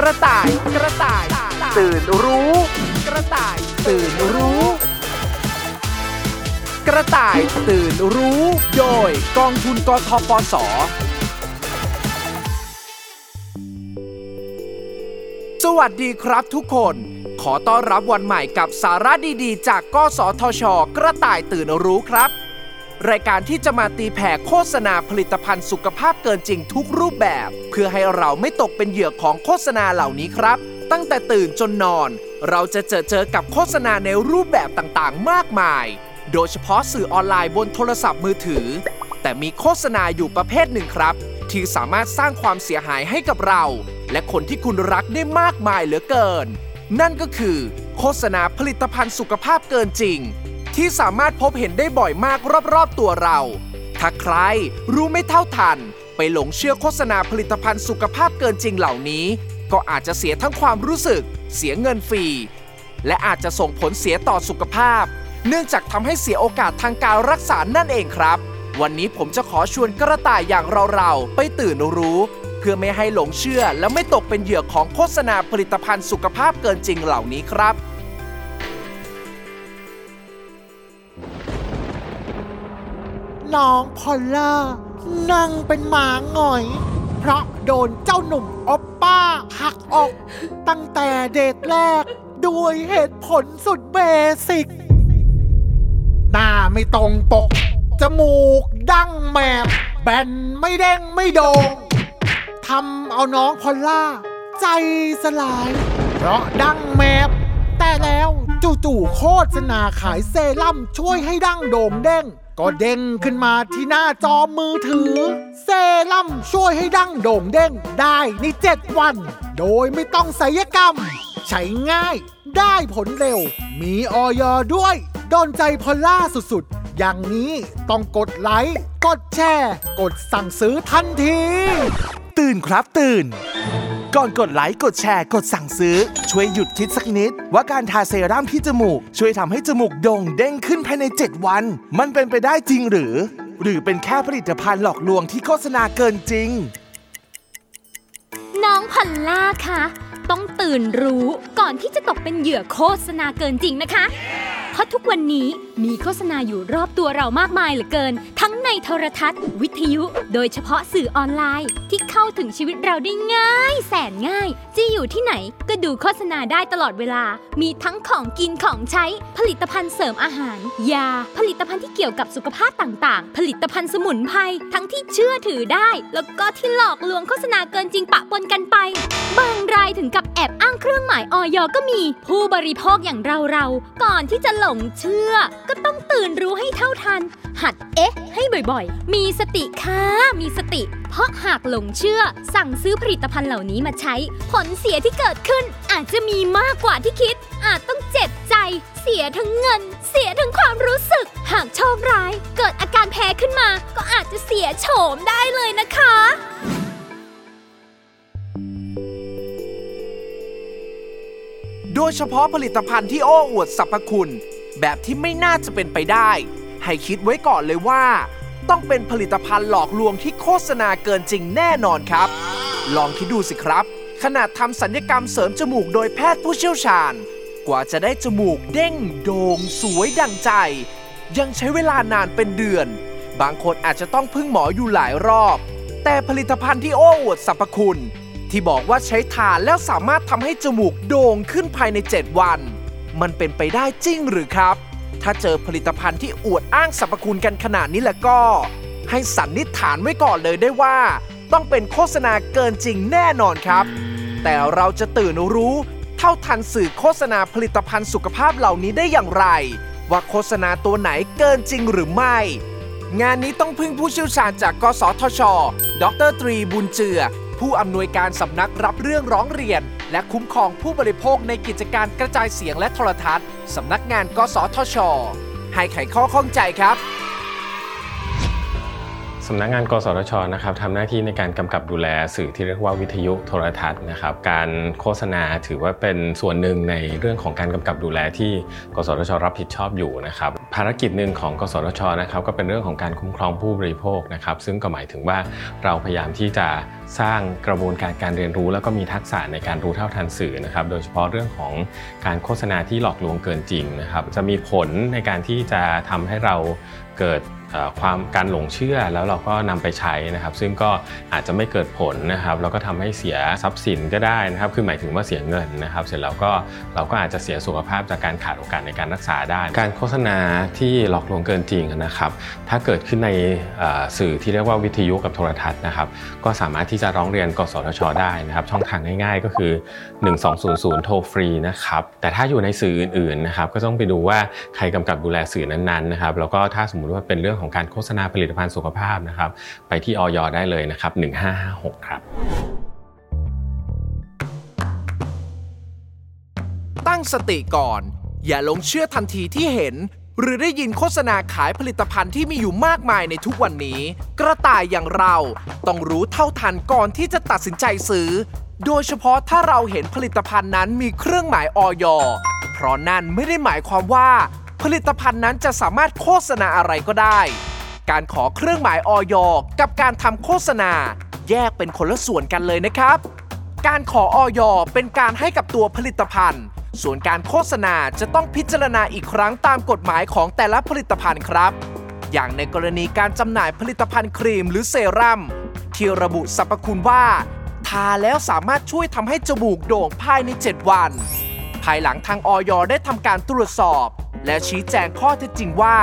กระต่ายกระต่ายตื่นรู้ กระต่ายตื่นรู้ กระต่ายตื่นรู้ โดยกองทุนกทปสสวัสดีครับทุกคน ขอต้อนรับวันใหม่กับสาระดีๆ จากกสทช กระต่ายตื่นรู้ครับ รายการที่จะมาตีแผ่โฆษณาผลิตภัณฑ์สุขภาพเกินจริงทุกรูปแบบ เพื่อให้เราไม่ตกเป็นเหยื่อของโฆษณาเหล่านี้ครับ ตั้งแต่ตื่นจนนอน เราจะเจอเจอกับโฆษณาในรูปแบบต่างๆ มากมาย โดยเฉพาะสื่อออนไลน์บนโทรศัพท์มือถือ แต่มีโฆษณาอยู่ประเภทหนึ่งครับ ที่สามารถสร้างความเสียหายให้กับเรา และคนที่คุณรักได้มากมายเหลือเกิน นั่นก็คือ โฆษณาผลิตภัณฑ์สุขภาพเกินจริง ที่สามารถพบเห็นได้บ่อยมากรอบๆตัวเรา ถ้าใครรู้ไม่เท่าทัน ไปหลงเชื่อโฆษณาผลิตภัณฑ์สุขภาพเกินจริงเหล่านี้ ก็อาจจะเสียทั้งความรู้สึก เสียเงินฟรี และอาจจะส่งผลเสียต่อสุขภาพ เนื่องจากทำให้เสียโอกาสทางการรักษานั่นเองครับ วันนี้ผมจะขอชวนกระต่ายอย่างเราๆไปตื่นรู้ เพื่อไม่ให้หลงเชื่อและไม่ตกเป็นเหยื่อของโฆษณาผลิตภัณฑ์สุขภาพเกินจริงเหล่านี้ครับ น้องพอลล่า นั่งเป็นหมาหงอย เพราะโดนเจ้าหนุ่มออปป้าหักอก ตั้งแต่เดทแรก ด้วยเหตุผลสุดเบสิก หน้าไม่ตรงปก จมูกดั้งแมบแบนไม่เด้งไม่โดงทำเอาน้องพอลล่า ใจสลาย เพราะดั้งแมบแต่แล้วจู่ๆโฆษณาขายเซรั่มช่วยให้ดั้งโด่งเด้ง ก็เด้งขึ้นมาที่หน้าจอมือถือ เซรั่มช่วยให้ดั้งโด่งเด้งได้ใน 7 วัน โดยไม่ต้องศัลยกรรม ใช้ง่าย ได้ผลเร็ว มีออยด้วยโดนใจพอลล่าสุดๆ อย่างนี้ต้องกดไลค์ กดแชร์ กดสั่งซื้อทันที ตื่นครับตื่น ก่อนกดไลค์ กดแชร์ กดสั่งซื้อ ช่วยหยุดคิดสักนิด ว่าการทาเซรั่มที่จมูก ช่วยทำให้จมูกโด่งเด้งขึ้นภายใน 7 วัน มันเป็นไปได้จริงหรือ หรือเป็นแค่ผลิตภัณฑ์หลอกลวงที่โฆษณาเกินจริง น้องพัลล่าคะ ต้องตื่นรู้ก่อนที่จะตกเป็นเหยื่อโฆษณาเกินจริงนะคะ เพราะทุกวันนี้มีโฆษณาอยู่รอบตัวเรามากมายเหลือเกิน ทั้งในโทรทัศน์ วิทยุ โดยเฉพาะสื่อออนไลน์ ที่เข้าถึงชีวิตเราได้ง่าย แสนง่ายจะอยู่ที่ไหนก็ดูโฆษณาได้ตลอดเวลา มีทั้งของกินของใช้ ผลิตภัณฑ์เสริมอาหาร ยา ผลิตภัณฑ์ที่เกี่ยวกับสุขภาพต่างๆ ผลิตภัณฑ์สมุนไพรทั้งที่เชื่อถือได้ แล้วก็ที่หลอกลวงโฆษณาเกินจริงปะปนกันไปบางรายถึงกับแอบอ้างเครื่องหมายออยก็มี ผู้บริโภคอย่างเราเราๆก่อนที่จะหลงเชื่อ ก็ต้องตื่นรู้ให้เท่าทัน หัดเอ๊ะ ให้บ่อยๆ มีสติค่ะ มีสติ เพราะหากหลงเชื่อ สั่งซื้อผลิตภัณฑ์เหล่านี้มาใช้ ผลเสียที่เกิดขึ้น อาจจะมีมากกว่าที่คิด อาจต้องเจ็บใจ เสียทั้งเงิน เสียทั้งความรู้สึก หากโชคร้าย เกิดอาการแพ้ขึ้นมา ก็อาจจะเสียโฉมได้เลยนะคะโดยเฉพาะผลิตภัณฑ์ที่โอ้อวดสรรพคุณ แบบที่ไม่น่าจะเป็นไปได้ ให้คิดไว้ก่อนเลยว่า ต้องเป็นผลิตภัณฑ์หลอกลวงที่โฆษณาเกินจริงแน่นอนครับ ลองคิดดูสิครับ ขนาดทำสัญญกรรมเสริมจมูกโดยแพทย์ผู้เชี่ยวชาญ กว่าจะได้จมูกเด้งโด่งสวยดังใจ ยังใช้เวลานานเป็นเดือน บางคนอาจจะต้องพึ่งหมออยู่หลายรอบ แต่ผลิตภัณฑ์ที่โอ้อวดสรรพคุณ ที่บอกว่าใช้ทานแล้วสามารถทำให้จมูกโด่งขึ้นภายใน 7 วัน มันเป็นไปได้จริงหรือครับ ถ้าเจอผลิตภัณฑ์ที่อวดอ้างสรรพคุณกันขนาดนี้แล้วก็ ให้สันนิษฐานไว้ก่อนเลยได้ว่า ต้องเป็นโฆษณาเกินจริงแน่นอนครับ แต่เราจะตื่นรู้เท่าทันสื่อโฆษณาผลิตภัณฑ์สุขภาพเหล่านี้ได้อย่างไร ว่าโฆษณาตัวไหนเกินจริงหรือไม่ งานนี้ต้องพึ่งผู้เชี่ยวชาญจากกสทช ดรตรีบุญเจือ ผู้อำนวยการสำนักรับเรื่องร้องเรียน และคุ้มครองผู้บริโภคในกิจการกระจายเสียงและโทรทัศน์สำนักงานกสทช ให้ไขข้อข้องใจครับ สำนักงาน กสทชนะครับทำหน้าที่ในการกำกับดูแลสื่อที่เรียกว่าวิทยุโทรทัศน์นะครับ การโฆษณาถือว่าเป็นส่วนหนึ่งในเรื่องของการกำกับดูแลที่ กสทช รับผิดชอบอยู่นะครับ ภารกิจหนึ่งของ กสทชนะครับ ก็เป็นเรื่องของการคุ้มครองผู้บริโภคนะครับ ซึ่งก็หมายถึงว่าเราพยายามที่จะสร้างกระบวนการการเรียนรู้ แล้วก็มีทักษะในการรู้เท่าทันสื่อนะครับ โดยเฉพาะเรื่องของการโฆษณาที่หลอกลวงเกินจริงนะครับ จะมีผลในการที่จะทำให้เราเกิด ความการหลงเชื่อแล้วเราก็นำไปใช้นะครับ ซึ่งก็อาจจะไม่เกิดผลนะครับแล้วก็ทำให้เสียทรัพย์สินก็ได้นะครับ คือหมายถึงว่าเสียเงินนะครับ เสร็จแล้วก็เราก็อาจจะเสียสุขภาพจากการขาดโอกาสในการรักษาได้ การโฆษณาที่หลอกลวงเกินจริงนะครับ ถ้าเกิดขึ้นในสื่อที่เรียกว่าวิทยุกับโทรทัศน์นะครับ ก็สามารถที่จะร้องเรียนกสทช ได้นะครับ ช่องทางง่ายๆ ก็คือ 1200 โทรฟรีนะครับ แต่ถ้าอยู่ในสื่ออื่นๆนะครับ ก็ต้องไปดูว่าใครกำกับดูแลสื่อนั้นๆนะครับ แล้วก็ถ้าสมมุติว่าเป็นเรื่องของการโฆษณาผลิตภัณฑ์สุขภาพนะครับ ไปที่ออยได้เลยนะครับ 1556 ครับ ตั้งสติก่อน อย่าลงเชื่อทันทีที่เห็น หรือได้ยินโฆษณาขายผลิตภัณฑ์ที่มีอยู่มากมายในทุกวันนี้ กระต่ายอย่างเราต้องรู้เท่าทันก่อนที่จะตัดสินใจซื้อ โดยเฉพาะถ้าเราเห็นผลิตภัณฑ์นั้นมีเครื่องหมายออยเพราะนั่นไม่ได้หมายความว่า ลิตภัณฑ์นั้นจะสามารถโฆษณาอะไรก็ได้ การขอเครื่องหมายออยกับการทำโฆษณา แยกเป็นคนละส่วนกันเลยนะครับ การขอออยเป็นการให้กับตัวผลิตภัณฑ์ ส่วนการโฆษณาจะต้องพิจารณาอีกครั้งตามกฎหมายของแต่ละผลิตภัณฑ์ครับ อย่างในกรณีการจำหน่ายผลิตภัณฑ์ครีมหรือเซรั่มที่ระบุสรรพคุณว่า ทาแล้วสามารถช่วยทำให้จมูกโด่งภายใน 7 วัน ภายหลังทางออยได้ทำการตรวจสอบ และชี้แจงข้อเท็จจริงว่า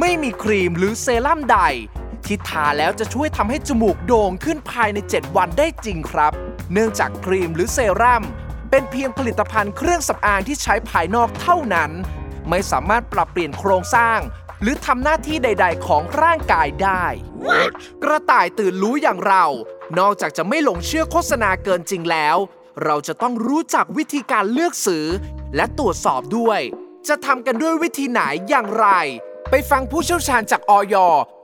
ไม่มีครีมหรือเซรั่มใด ที่ทาแล้วจะช่วยทำให้จมูกโด่งขึ้นภายใน 7 วันได้จริงครับ เนื่องจากครีมหรือเซรั่มเป็นเพียงผลิตภัณฑ์เครื่องสำอางที่ใช้ภายนอกเท่านั้น ไม่สามารถปรับเปลี่ยนโครงสร้าง หรือทำหน้าที่ใด ๆ ของร่างกายได้ What? กระต่ายตื่นรู้อย่างเรา นอกจากจะไม่หลงเชื่อโฆษณาเกินจริงแล้ว เราจะต้องรู้จักวิธีการเลือกซื้อ และตรวจสอบด้วย จะทำกันด้วยวิธีไหนอย่างไร ไปฟังผู้เชี่ยวชาญจากออย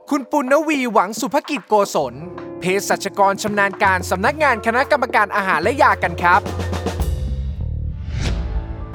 คุณปุณณวีหวังสุภกิจโกศลเภสัชกรชำนาญการสำนักงานคณะกรรมการอาหารและยากันครับ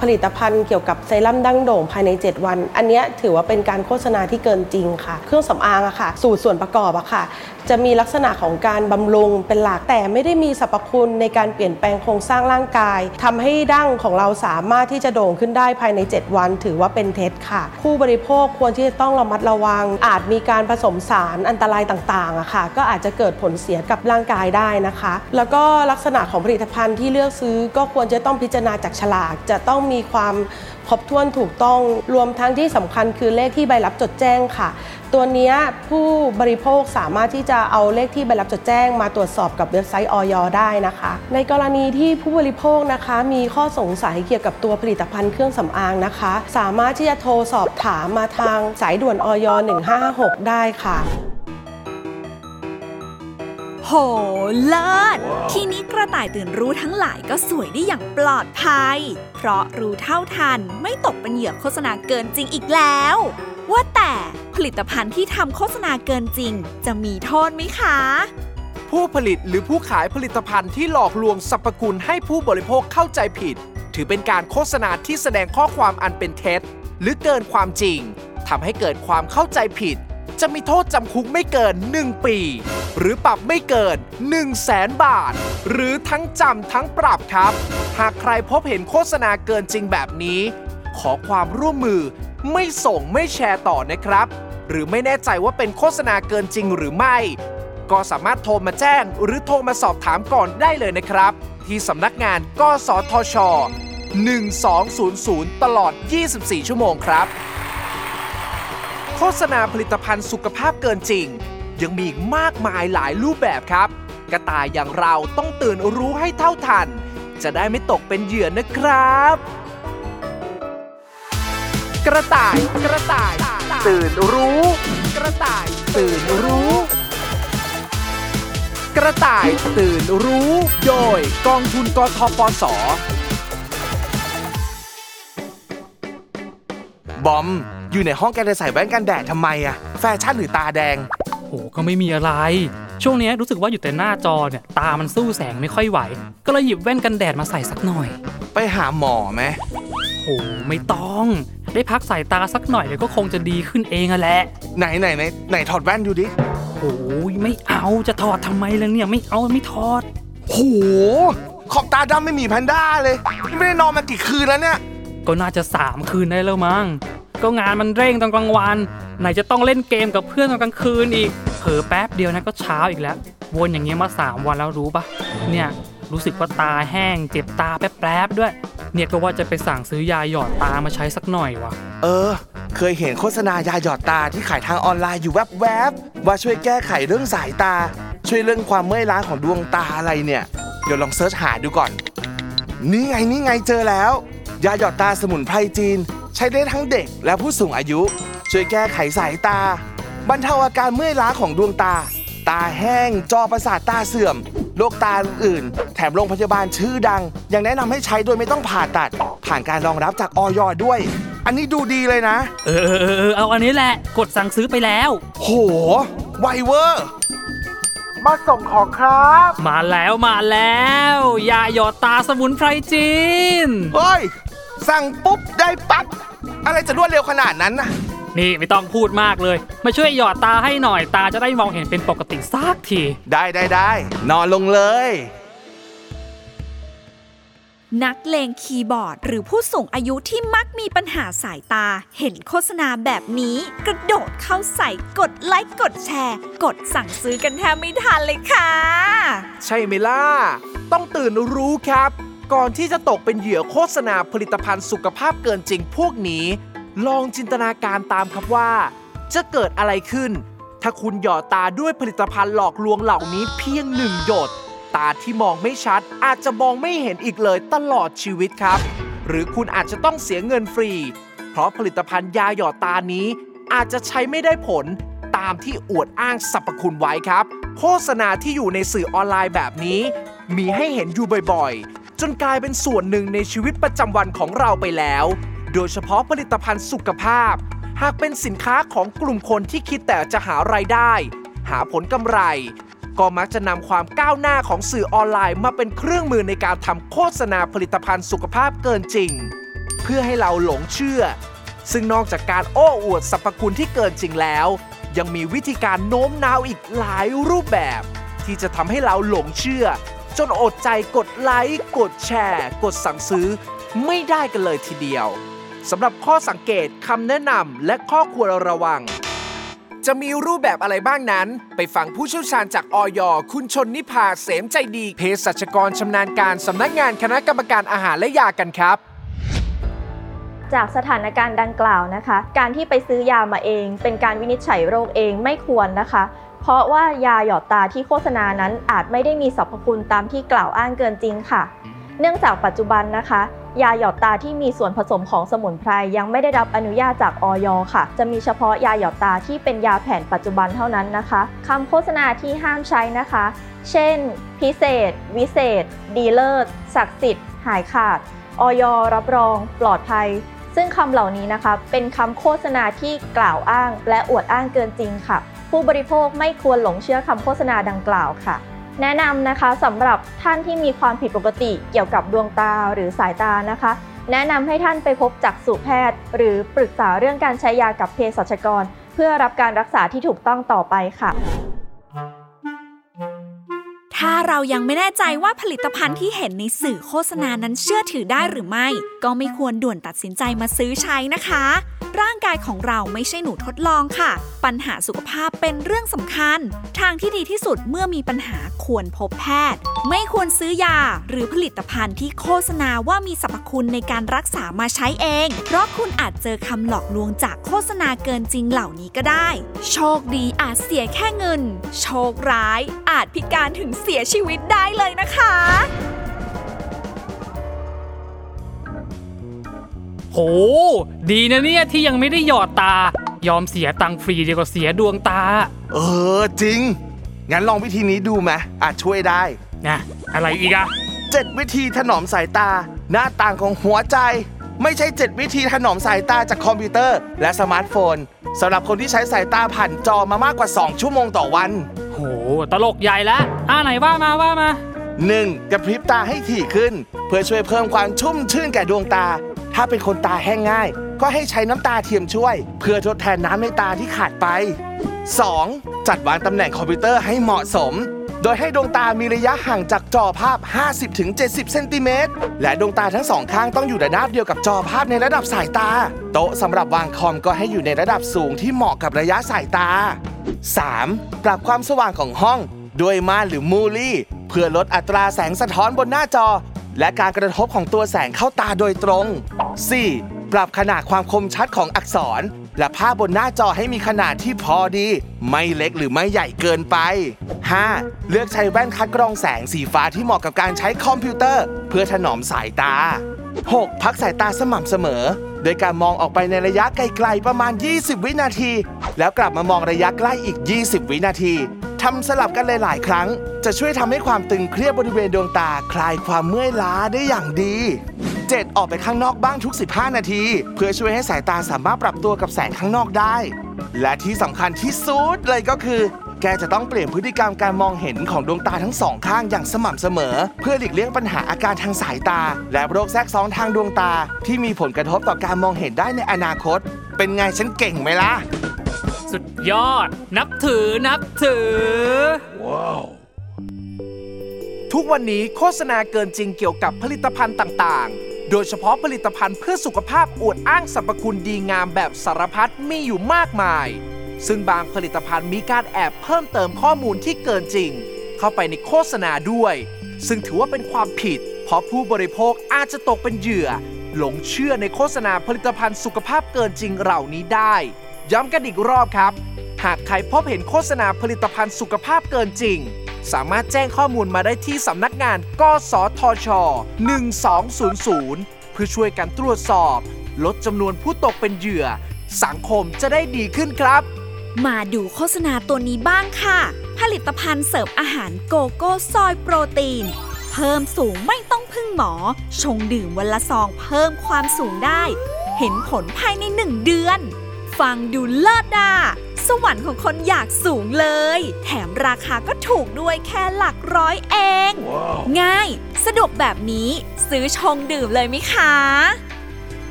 ผลิตภัณฑ์เกี่ยวกับเซรั่มดั้งโด่งภายใน 7 วัน อันนี้ถือว่าเป็นการโฆษณาที่เกินจริงค่ะ เครื่องสำอางอะค่ะ สูตรส่วนประกอบอะค่ะ จะมีลักษณะของการบำรุงเป็นหลักแต่ไม่ได้มีสรรพคุณในการเปลี่ยนแปลงโครงสร้างร่างกายทำให้ดั้งของเราสามารถที่จะโด่งขึ้นได้ภายใน 7 วัน ถือว่าเป็นเท็จค่ะ ผู้บริโภคควรที่จะต้องระมัดระวัง อาจมีการผสมสารอันตรายต่างๆอะค่ะ ก็อาจจะเกิดผลเสียกับร่างกายได้นะคะ แล้วก็ลักษณะของผลิตภัณฑ์ที่เลือกซื้อก็ควรจะต้องพิจารณาจากฉลากจะต้องมีความ ครบถ้วนถูกต้องรวมทั้งที่สำคัญคือเลขที่ใบรับจดแจ้งค่ะ ตัวนี้ผู้บริโภคสามารถที่จะเอาเลขที่ใบรับจดแจ้ง มาตรวจสอบกับเว็บไซต์ออยได้นะคะ ในกรณีที่ผู้บริโภคนะคะ มีข้อสงสัยเกี่ยวกับตัวผลิตภัณฑ์เครื่องสำอางนะคะ สามารถที่จะโทรสอบถามมาทางสายด่วนออย1556 ได้ค่ะ โหเลิศ ทีนี้กระต่ายตื่นรู้ทั้งหลายก็สวยได้อย่างปลอดภัย เพราะรู้เท่าทันไม่ตกเป็นเหยื่อโฆษณาเกินจริงอีกแล้ว ว่าแต่ผลิตภัณฑ์ที่ทำโฆษณาเกินจริง จะมีโทษไหมคะ ผู้ผลิตหรือผู้ขายผลิตภัณฑ์ที่หลอกลวงสรรพคุณให้ผู้บริโภคเข้าใจผิด ถือเป็นการโฆษณาที่แสดงข้อความอันเป็นเท็จ หรือเกินความจริงทำให้เกิดความเข้าใจผิด จะมีโทษจำคุกไม่เกิน 1 ปี หรือปรับไม่เกิน 1 0 0 0 0แสนบาท หรือทั้งจำทั้งปรับครับ หากใครพบเห็นโฆษณาเกินจริงแบบนี้ ขอความร่วมมือไม่ส่งไม่แชร์ต่อนะครับ หรือไม่แน่ใจว่าเป็นโฆษณาเกินจริงหรือไม่ ก็สามารถโทรมาแจ้ง หรือโทรมาสอบถามก่อนได้เลยนะครับ ที่สำนักงานกสทช 1200 ตลอด 24 ชั่วโมงครับ โฆษณาผลิตภัณฑ์สุขภาพเกินจริง ยังมีอีกมากมายหลายรูปแบบครับ กระต่ายอย่างเราต้องตื่นรู้ให้เท่าทัน จะได้ไม่ตกเป็นเหยื่อนะครับ กระต่ายกระต่าย ตื่นรู้ กระต่าย ตื่นรู้ กระต่ายตื่นรู้ โดยกองทุนกทปสบอม อยู่ในห้องแกจะใส่แว่นกันแดดทำไมอะแฟชั่นหรือตาแดง โหก็ไม่มีอะไร ช่วงเนี้ยรู้สึกว่าอยู่แต่หน้าจอเนี่ย ตามันสู้แสงไม่ค่อยไหว ก็เลยหยิบแว่นกันแดดมาใส่สักหน่อย ไปหาหมอไหมโหไม่ต้อง ได้พักสายตาสักหน่อยเดี๋ยวก็คงจะดีขึ้นเองอะแหละ ไหนไหนไหนไหนถอดแว่นดูดิโอ้ยไม่เอาจะถอดทำไมล่ะเนี่ยไม่เอาไม่ถอด โหขอบตาดำไม่มีแพนด้าเลย ไม่ได้นอนมากี่คืนแล้วเนี่ย ก็น่าจะสามคืนได้แล้วมั้ง ก็งานมันเร่งตอนกลางวัน ไหนจะต้องเล่นเกมกับเพื่อนตอนกลางคืนอีกเผลอแป๊บเดียวนะก็เช้าอีกแล้ว วนอย่างเงี้ยมาสามวันแล้วรู้ปะเนี่ยรู้สึกว่าตาแห้งเจ็บตาแป๊บๆด้วย เนี่ยก็ว่าจะไปสั่งซื้อยาหยอดตามาใช้สักหน่อยวะเออ เคยเห็นโฆษณายาหยอดตาที่ขายทางออนไลน์อยู่แวบๆว่าช่วยแก้ไขเรื่องสายตา ช่วยเรื่องความเมื่อยล้าของดวงตาอะไรเนี่ย เดี๋ยวลองเซิร์ชหาดูก่อน นี่ไงนี่ไงเจอแล้ว ยาหยอดตาสมุนไพรจีน ใช้ได้ทั้งเด็กและผู้สูงอายุ ช่วยแก้ไขสายตา บรรเทาอาการเมื่อยล้าของดวงตา ตาแห้ง จอประสาทตาเสื่อมโรคตาอื่นๆแถมโรงพยาบาลชื่อดัง ยังแนะนำให้ใช้โดยไม่ต้องผ่าตัด ผ่านการรองรับจากออยด้วย อันนี้ดูดีเลยนะ เออเออเออเออเอาอันนี้แหละ กดสั่งซื้อไปแล้ว โห ไวเวอร์ มาส่งของครับ มาแล้วมาแล้วยาหยอดตาสมุนไพรจีน เฮ้ย สั่งปุ๊บได้ปั๊บ อะไรจะรวดเร็วขนาดนั้นนะนี่ไม่ต้องพูดมากเลย มาช่วยหยอดตาให้หน่อยตาจะได้มองเห็นเป็นปกติสักที ได้ได้ได้นอนลงเลย นักเลงคีย์บอร์ด หรือผู้สูงอายุที่มักมีปัญหาสายตา เห็นโฆษณาแบบนี้ กระโดดเข้าใส่กดไลค์กดแชร์ กดสั่งซื้อกันแทบไม่ทันเลยค่ะ ใช่ไหมล่ะ ต้องตื่นรู้ครับ ก่อนที่จะตกเป็นเหยื่อโฆษณาผลิตภัณฑ์สุขภาพเกินจริงพวกนี้ ลองจินตนาการตามครับว่า จะเกิดอะไรขึ้น ถ้าคุณหยอดตาด้วยผลิตภัณฑ์หลอกลวงเหล่านี้เพียงหนึ่งหยด ตาที่มองไม่ชัด อาจจะมองไม่เห็นอีกเลยตลอดชีวิตครับ หรือคุณอาจจะต้องเสียเงินฟรี เพราะผลิตภัณฑ์ยาหยอดตานี้ อาจจะใช้ไม่ได้ผลตามที่อวดอ้างสรรพคุณไว้ครับ โฆษณาที่อยู่ในสื่อออนไลน์แบบนี้ มีให้เห็นอยู่บ่อย จนกลายเป็นส่วนหนึ่งในชีวิตประจำวันของเราไปแล้ว โดยเฉพาะผลิตภัณฑ์สุขภาพ หากเป็นสินค้าของกลุ่มคนที่คิดแต่จะหารายได้ หาผลกำไร ก็มักจะนำความก้าวหน้าของสื่อออนไลน์มาเป็นเครื่องมือในการทำโฆษณาผลิตภัณฑ์สุขภาพเกินจริง เพื่อให้เราหลงเชื่อ ซึ่งนอกจากการโอ้อวดสรรพคุณที่เกินจริงแล้ว ยังมีวิธีการโน้มน้าวอีกหลายรูปแบบ ที่จะทำให้เราหลงเชื่อ จนอดใจกดไลค์ กดแชร์ กดสั่งซื้อ ไม่ได้กันเลยทีเดียวสำหรับข้อสังเกตคำแนะนำและข้อควรระวัง จะมีรูปแบบอะไรบ้างนั้น ไปฟังผู้เชี่ยวชาญจากออยคุณชนนิพาเสมใจดีเภสัชกรชำนาญการสำนักงานคณะกรรมการอาหารและยากันครับจากสถานการณ์ดังกล่าวนะคะ การที่ไปซื้อยามาเอง เป็นการวินิจฉัยโรคเองไม่ควรนะคะ ราะว่ายาหยอดตาที่โฆษณานั้นอาจไม่ได้มีสรรพคุณตามที่กล่าวอ้างเกินจริงค่ะ เนื่องจากปัจจุบันนะคะ ยาหยอดตาที่มีส่วนผสมของสมุนไพรยังไม่ได้รับอนุญาตจากออยค่ะ จะมีเฉพาะยาหยอดตาที่เป็นยาแผนปัจจุบันเท่านั้นนะคะคำโฆษณาที่ห้ามใช้นะคะ เช่น พิเศษ วิเศษ ดีเลิศศักดิ์สิทธิ์ หายขาดออยรับรอง ปลอดภัยซึ่งคำเหล่านี้นะคะ เป็นคำโฆษณาที่กล่าวอ้าง และอวดอ้างเกินจริงค่ะ ผู้บริโภคไม่ควรหลงเชื่อคำโฆษณาดังกล่าวค่ะ แนะนำนะคะสำหรับท่านที่มีความผิดปกติเกี่ยวกับดวงตาหรือสายตานะคะ แนะนำให้ท่านไปพบจักษุแพทย์ หรือปรึกษาเรื่องการใช้ยากับเภสัชกร เพื่อรับการรักษาที่ถูกต้องต่อไปค่ะถ้าเรายังไม่แน่ใจว่าผลิตภัณฑ์ที่เห็นในสื่อโฆษณานั้นเชื่อถือได้หรือไม่ ก็ไม่ควรด่วนตัดสินใจมาซื้อใช้นะคะ ร่างกายของเราไม่ใช่หนูทดลองค่ะ ปัญหาสุขภาพเป็นเรื่องสำคัญ ทางที่ดีที่สุดเมื่อมีปัญหาควรพบแพทย์ ไม่ควรซื้อยา หรือผลิตภัณฑ์ที่โฆษณาว่ามีสรรพคุณในการรักษามาใช้เอง เพราะคุณอาจเจอคำหลอกลวงจากโฆษณาเกินจริงเหล่านี้ก็ได้ โชคดีอาจเสียแค่เงิน โชคร้ายอาจพิการถึงเสียชีวิตได้เลยนะคะ โห ดีนะเนี่ยที่ยังไม่ได้หยอดตา ยอมเสียตังค์ฟรีดีกว่าเสียดวงตา เออจริง งั้นลองวิธีนี้ดูไหมอาจช่วยได้นะอะไรอีกอะ7วิธีถนอมสายตา หน้าต่างของหัวใจ ไม่ใช่7วิธีถนอมสายตาจากคอมพิวเตอร์ และสมาร์ทโฟนสำหรับคนที่ใช้สายตาผ่านจอมามากกว่า 2 ชั่วโมงต่อวัน โห ตลกใหญ่แล้วอ่าไหนว่ามาว่ามา 1. กระพริบตาให้ถี่ขึ้น เพื่อช่วยเพิ่มความชุ่มชื่นแก่ดวงตา ถ้าเป็นคนตาแห้งง่าย ก็ให้ใช้น้ำตาเทียมช่วย เพื่อทดแทนน้ำในตาที่ขาดไป 2. จัดวางตำแหน่งคอมพิวเตอร์ให้เหมาะสม โดยให้ดวงตามีระยะห่างจากจอภาพ 50-70 เซนติเมตร และดวงตาทั้งสองข้างต้องอยู่ระดับเดียวกับจอภาพในระดับสายตา โต๊ะสำหรับวางคอมก็ให้อยู่ในระดับสูงที่เหมาะกับระยะสายตา 3. ปรับความสว่างของห้อง ด้วยม่านหรือมูลี่ เพื่อลดอัตราแสงสะท้อนบนหน้าจอ และการกระทบของตัวแสงเข้าตาโดยตรง 4. ปรับขนาดความคมชัดของอักษร และภาพบนหน้าจอให้มีขนาดที่พอดี ไม่เล็กหรือไม่ใหญ่เกินไป 5. เลือกใช้แว่นคัดกรองแสงสีฟ้าที่เหมาะกับการใช้คอมพิวเตอร์ เพื่อถนอมสายตา 6. พักสายตาสม่ำเสมอ โดยการมองออกไปในระยะไกลๆประมาณ 20 วินาที แล้วกลับมามองระยะใกล้อีก 20 วินาทีทำสลับกันหลายๆ ครั้ง จะช่วยทำให้ความตึงเครียดบริเวณดวงตาคลายความเมื่อยล้าได้อย่างดี 7. ออกไปข้างนอกบ้างทุก 15 นาที เพื่อช่วยให้สายตาสามารถปรับตัวกับแสงข้างนอกได้ และที่สำคัญที่สุดเลยก็คือ แกจะต้องเปลี่ยนพฤติกรรมการมองเห็นของดวงตาทั้งสองข้างอย่างสม่ำเสมอ เพื่อหลีกเลี่ยงปัญหาอาการทางสายตา และโรคแทรกซ้อนทางดวงตา ที่มีผลกระทบต่อการมองเห็นได้ในอนาคต เป็นไงฉันเก่งไหมล่ะ สุดยอด นับถือนับถือทุกวันนี้โฆษณาเกินจริงเกี่ยวกับผลิตภัณฑ์ต่าง ๆ โดยเฉพาะผลิตภัณฑ์เพื่อสุขภาพอวดอ้างสรรพคุณดีงามแบบสารพัดมีอยู่มากมาย ซึ่งบางผลิตภัณฑ์มีการแอบเพิ่มเติมข้อมูลที่เกินจริง เข้าไปในโฆษณาด้วย ซึ่งถือว่าเป็นความผิด เพราะผู้บริโภคอาจจะตกเป็นเหยื่อ หลงเชื่อในโฆษณาผลิตภัณฑ์สุขภาพเกินจริงเหล่านี้ได้ ย้ำกันอีกรอบครับ หากใครพบเห็นโฆษณาผลิตภัณฑ์สุขภาพเกินจริง สามารถแจ้งข้อมูลมาได้ที่สำนักงาน กสทช 1200 เพื่อช่วยกันตรวจสอบ ลดจำนวนผู้ตกเป็นเหยื่อ สังคมจะได้ดีขึ้นครับ มาดูโฆษณาตัวนี้บ้างค่ะ ผลิตภัณฑ์เสริมอาหารโกโก้ซอยโปรตีน เพิ่มสูงไม่ต้องพึ่งหมอ ชงดื่มวันละซองเพิ่มความสูงได้ เห็นผลภายในหนึ่งเดือน ฟังดูเลิศด่าสวรรค์ของคนอยากสูงเลย แถมราคาก็ถูกด้วยแค่หลักร้อยเองง่าย สะดวกแบบนี้ ซื้อชงดื่มเลยไหมคะ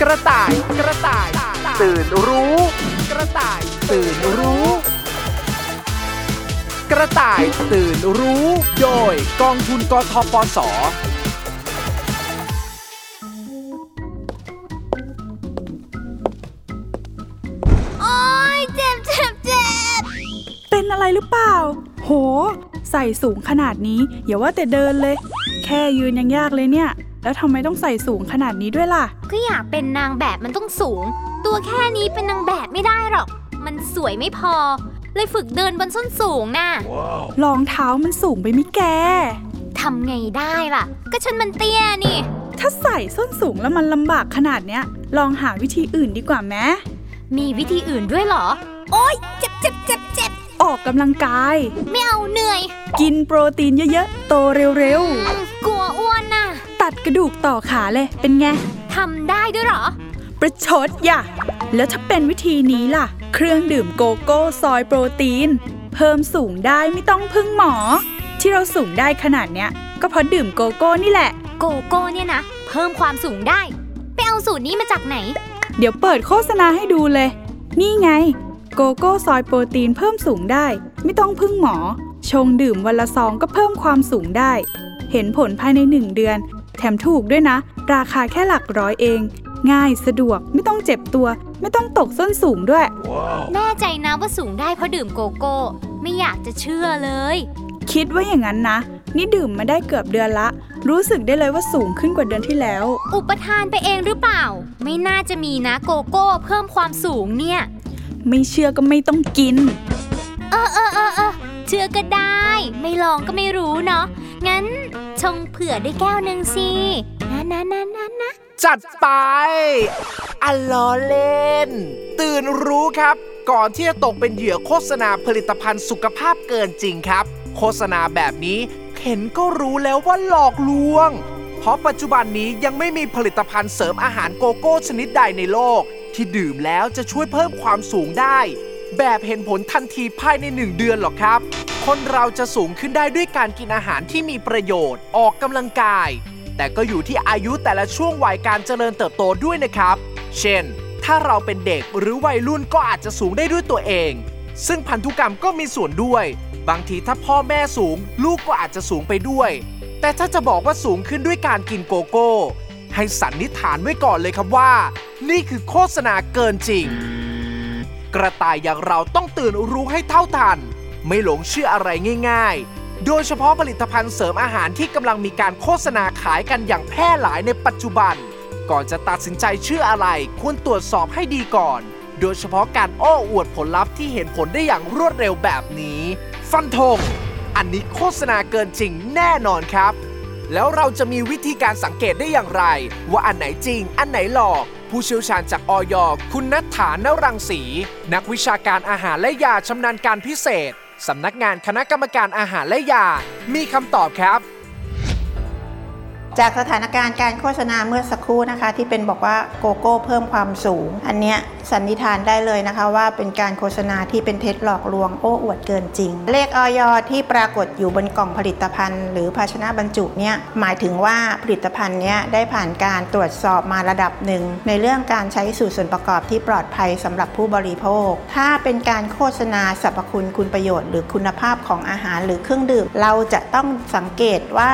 กระต่ายกระต่ายตื่นรู้ กระต่ายตื่นรู้ กระต่ายตื่นรู้ โดยกองทุนกทปสโอ๊ยเจ็บเจ็บเจ็บเป็นอะไรหรือเปล่า โห ใส่สูงขนาดนี้ อย่าว่าแต่เดินเลย แค่ยืนยังยากเลยเนี่ย แล้วทำไมต้องใส่สูงขนาดนี้ด้วยล่ะ ก็อยากเป็นนางแบบมันต้องสูง ตัวแค่นี้เป็นนางแบบไม่ได้หรอก มันสวยไม่พอ เลยฝึกเดินบนส้นสูงน่ะรองเท้ามันสูงไปมิแกทำไงได้ล่ะ ก็ฉันมันเตี้ยนี่ ถ้าใส่ส้นสูงแล้วมันลำบากขนาดเนี้ย ลองหาวิธีอื่นดีกว่าแมมีวิธีอื่นด้วยเหรอ โอ๊ยเจ็บเจ็บเจ็บเจ็บออกกำลังกาย ไม่เอาเหนื่อย กินโปรตีนเยอะๆ โตเร็วอื ตัดกระดูกต่อขาเลย เป็นไง ทำได้ด้วยเหรอ ประชดอย่าแล้วถ้าเป็นวิธีนี้ล่ะ เครื่องดื่มโกโก้ซอยโปรตีน เพิ่มสูงได้ไม่ต้องพึ่งหมอ ที่เราสูงได้ขนาดเนี้ย ก็เพราะดื่มโกโก้นี่แหละ โกโก้เนี่ยนะ เพิ่มความสูงได้ ไปเอาสูตรนี้มาจากไหน เดี๋ยวเปิดโฆษณาให้ดูเลย นี่ไง โกโก้ซอยโปรตีนเพิ่มสูงได้ ไม่ต้องพึ่งหมอ ชงดื่มวันละซองก็เพิ่มความสูงได้ เห็นผลภายในหนึ่งเดือนแถมถูกด้วยนะ ราคาแค่หลักร้อยเอง ง่ายสะดวกไม่ต้องเจ็บตัว ไม่ต้องตกส้นสูงด้วย แน่ใจนะว่าสูงได้เพราะดื่มโกโก้ ไม่อยากจะเชื่อเลย คิดว่าอย่างนั้นนะ นี่ดื่มมาได้เกือบเดือนละ รู้สึกได้เลยว่าสูงขึ้นกว่าเดือนที่แล้ว อุปทานไปเองหรือเปล่า ไม่น่าจะมีนะโกโก้เพิ่มความสูงเนี่ย ไม่เชื่อก็ไม่ต้องกิน เออเออเออเออ เชื่อก็ได้ ไม่ลองก็ไม่รู้เนาะ งั้นชงเผื่อด้วยแก้วหนึ่งสินะนะนะนะนะจัดไปอัลล้อเล่น ตื่นรู้ครับ ก่อนที่จะตกเป็นเหยื่อโฆษณาผลิตภัณฑ์สุขภาพเกินจริงครับ โฆษณาแบบนี้เห็นก็รู้แล้วว่าหลอกลวง เพราะปัจจุบันนี้ยังไม่มีผลิตภัณฑ์เสริมอาหารโกโก้ชนิดใดในโลก ที่ดื่มแล้วจะช่วยเพิ่มความสูงได้ แบบเห็นผลทันทีภายในหนึ่งเดือนหรอกครับ คนเราจะสูงขึ้นได้ด้วยการกินอาหารที่มีประโยชน์ ออกกำลังกาย แต่ก็อยู่ที่อายุแต่ละช่วงวัยการเจริญเติบโตด้วยนะครับ เช่น ถ้าเราเป็นเด็กหรือวัยรุ่นก็อาจจะสูงได้ด้วยตัวเอง ซึ่งพันธุกรรมก็มีส่วนด้วย บางทีถ้าพ่อแม่สูง ลูกก็อาจจะสูงไปด้วย แต่ถ้าจะบอกว่าสูงขึ้นด้วยการกินโกโก้ ให้สันนิษฐานไว้ก่อนเลยครับว่า นี่คือโฆษณาเกินจริง กระต่ายอย่างเราต้องตื่นรู้ให้เท่าทัน ไม่หลงเชื่ออะไรง่าย ๆ โดยเฉพาะผลิตภัณฑ์เสริมอาหารที่กำลังมีการโฆษณาขายกันอย่างแพร่หลายในปัจจุบัน ก่อนจะตัดสินใจเชื่ออะไร ควรตรวจสอบให้ดีก่อน โดยเฉพาะการโอ้อวดผลลัพธ์ที่เห็นผลได้อย่างรวดเร็วแบบนี้ ฟันธงอันนี้โฆษณาเกินจริงแน่นอนครับ แล้วเราจะมีวิธีการสังเกตได้อย่างไร ว่าอันไหนจริง อันไหนหลอก ผู้เชี่ยวชาญจากออยคุณนัทฐานรังสี นักวิชาการอาหารและยาชำนาญการพิเศษสำนักงานคณะกรรมการอาหารและยา มีคำตอบครับ จากสถานการณ์การโฆษณาเมื่อสักครู่นะคะ ที่เป็นบอกว่าโกโก้เพิ่มความสูง อันเนี้ย สันนิษฐานได้เลยนะคะว่าเป็นการโฆษณาที่เป็นเท็จหลอกลวงโอ้อวดเกินจริง เลขออยที่ปรากฏอยู่บนกล่องผลิตภัณฑ์ หรือภาชนะบรรจุเนี่ยหมายถึงว่าผลิตภัณฑ์เนี้ยได้ผ่านการตรวจสอบมาระดับหนึ่ง ในเรื่องการใช้สูตรส่วนประกอบที่ปลอดภัยสำหรับผู้บริโภค ถ้าเป็นการโฆษณาสรรพคุณคุณประโยชน์ หรือคุณภาพของอาหารหรือเครื่องดื่ม เราจะต้องสังเกตว่า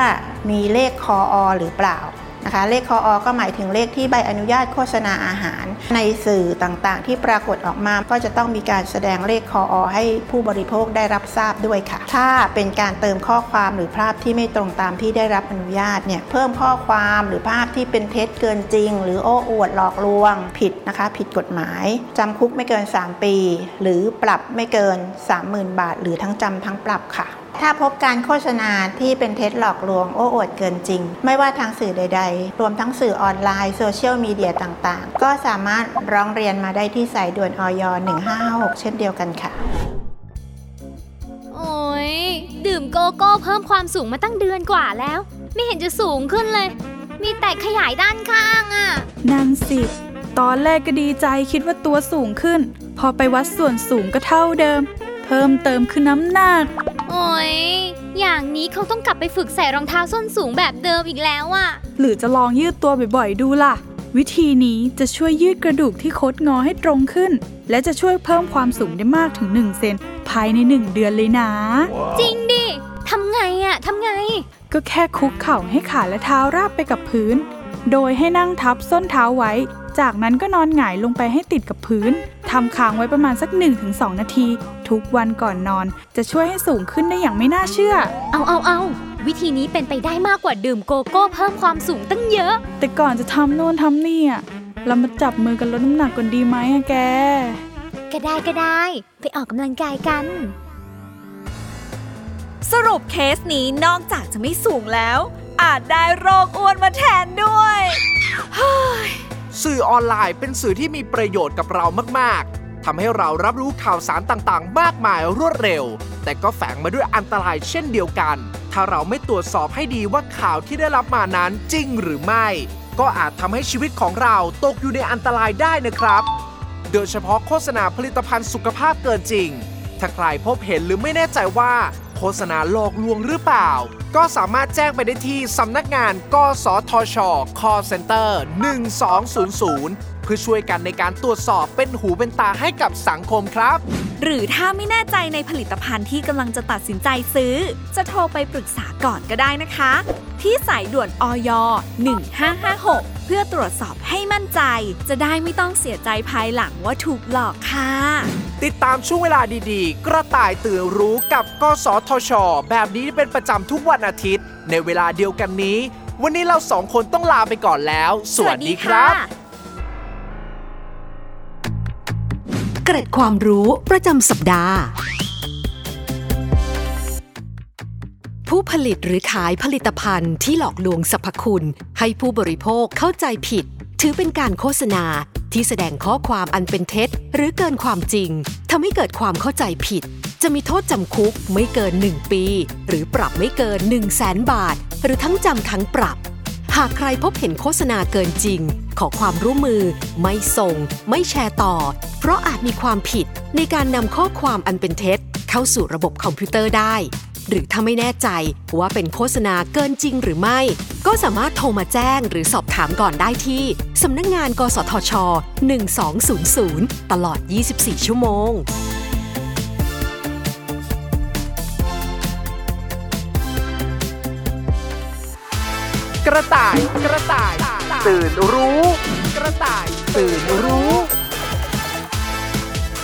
มีเลขคออหรือเปล่า นะคะเลขคออก็หมายถึงเลขที่ใบอนุญาตโฆษณาอาหาร ในสื่อต่างๆ ที่ปรากฏออกมาก็จะต้องมีการแสดงเลขคออให้ผู้บริโภคได้รับทราบด้วยค่ะ ถ้าเป็นการเติมข้อความหรือภาพที่ไม่ตรงตามที่ได้รับอนุญาตเนี่ยเพิ่มข้อความหรือภาพที่เป็นเท็จเกินจริง หรือโอ้อวดหลอกลวงผิดนะคะ ผิดกฎหมายจำคุกไม่เกิน 3 ปี หรือปรับไม่เกิน 30,000 บาท หรือทั้งจำทั้งปรับค่ะ ถ้าพบการโฆษณาที่เป็นเท็จหลอกลวงโอ้อวดเกินจริง ไม่ว่าทางสื่อใด ๆ รวมทั้งสื่อออนไลน์โซเชียลมีเดียต่างๆ ก็สามารถร้องเรียนมาได้ที่สายด่วนออย1556 เช่นเดียวกันค่ะ โอ้ยดื่มโกโก้เพิ่มความสูงมาตั้งเดือนกว่าแล้ว ไม่เห็นจะสูงขึ้นเลย มีแต่ขยายด้านข้างอะนั่นสิ ตอนแรกก็ดีใจคิดว่าตัวสูงขึ้น พอไปวัดส่วนสูงก็เท่าเดิม เพิ่มเติมคือน้ำหนัก โอ้ยอย่างนี้เขาต้องกลับไปฝึกใส่รองเท้าส้นสูงแบบเดิมอีกแล้วอะหรือจะลองยืดตัวบ่อยๆ ดูล่ะ วิธีนี้จะช่วยยืดกระดูกที่คดงอให้ตรงขึ้น และจะช่วยเพิ่มความสูงได้มากถึง 1 เซนภายใน 1 เดือนเลยนะ จริงดิทำไงอะทำไง ก็แค่คุกเข่าให้ขาและเท้าราบไปกับพื้น โดยให้นั่งทับส้นเท้าไว้ จากนั้นก็นอนหงายลงไปให้ติดกับพื้นทำค้างไว้ประมาณสัก 1-2 นาที ทุกวันก่อนนอน จะช่วยให้สูงขึ้นได้อย่างไม่น่าเชื่อ เอาเอาเอาวิธีนี้เป็นไปได้มากกว่าดื่มโกโก้เพิ่มความสูงตั้งเยอะ แต่ก่อนจะทำโน่นทำนี่อะเรามาจับมือกันลดน้ำหนักก่อนดีไหมอะแก ก็ได้ก็ได้ ไปออกกำลังกายกัน สรุปเคสนี้นอกจากจะไม่สูงแล้ว อาจได้โรคอ้วนมาแทนด้วย สื่อออนไลน์เป็นสื่อที่มีประโยชน์กับเรามาก ๆ ทำให้เรารับรู้ข่าวสารต่างๆ มากมายรวดเร็ว แต่ก็แฝงมาด้วยอันตรายเช่นเดียวกัน ถ้าเราไม่ตรวจสอบให้ดีว่าข่าวที่ได้รับมานั้นจริงหรือไม่ ก็อาจทำให้ชีวิตของเราตกอยู่ในอันตรายได้นะครับ โดยเฉพาะโฆษณาผลิตภัณฑ์สุขภาพเกินจริง ถ้าใครพบเห็นหรือไม่แน่ใจว่า โฆษณาหลอกลวงหรือเปล่า ก็สามารถแจ้งไปได้ที่สำนักงาน กสทช call center 1200 เพื่อช่วยกันในการตรวจสอบเป็นหูเป็นตาให้กับสังคมครับ หรือถ้าไม่แน่ใจในผลิตภัณฑ์ที่กำลังจะตัดสินใจซื้อ จะโทรไปปรึกษาก่อนก็ได้นะคะ ที่สายด่วนออย1556 พื่อตรวจสอบให้มั่นใจ จะได้ไม่ต้องเสียใจภายหลังว่าถูกหลอกค่ะ ติดตามช่วงเวลาดีๆ กระต่ายตื่นรู้กับกสทช แบบนี้เป็นประจำทุกวันอาทิตย์ ในเวลาเดียวกันนี้ วันนี้เราสองคนต้องลาไปก่อนแล้ว สวัสดีครับ เกร็ดความรู้ประจำสัปดาห์ ผู้ผลิตหรือขายผลิตภัณฑ์ที่หลอกลวงสรรพคุณ ให้ผู้บริโภคเข้าใจผิด ถือเป็นการโฆษณาที่แสดงข้อความอันเป็นเท็จ หรือเกินความจริงทำให้เกิดความเข้าใจผิด จะมีโทษจำคุกไม่เกิน 1 ปี หรือปรับไม่เกิน 1 0 0 0 0แสนบาท หรือทั้งจำทั้งปรับ หากใครพบเห็นโฆษณาเกินจริง ขอความร่วมมือ ไม่ส่ง ไม่แชร์ต่อ เพราะอาจมีความผิดในการนำข้อความอันเป็นเท็จ เข้าสู่ระบบคอมพิวเตอร์ได้ หรือถ้าไม่แน่ใจว่าเป็นโฆษณาเกินจริงหรือไม่ ก็สามารถโทรมาแจ้งหรือสอบถามก่อนได้ที่สำนักงงาน กสทช 1200 ตลอด 24 ชั่วโมงกระต่าย กระต่าย ตื่นรู้ กระต่าย ตื่นรู้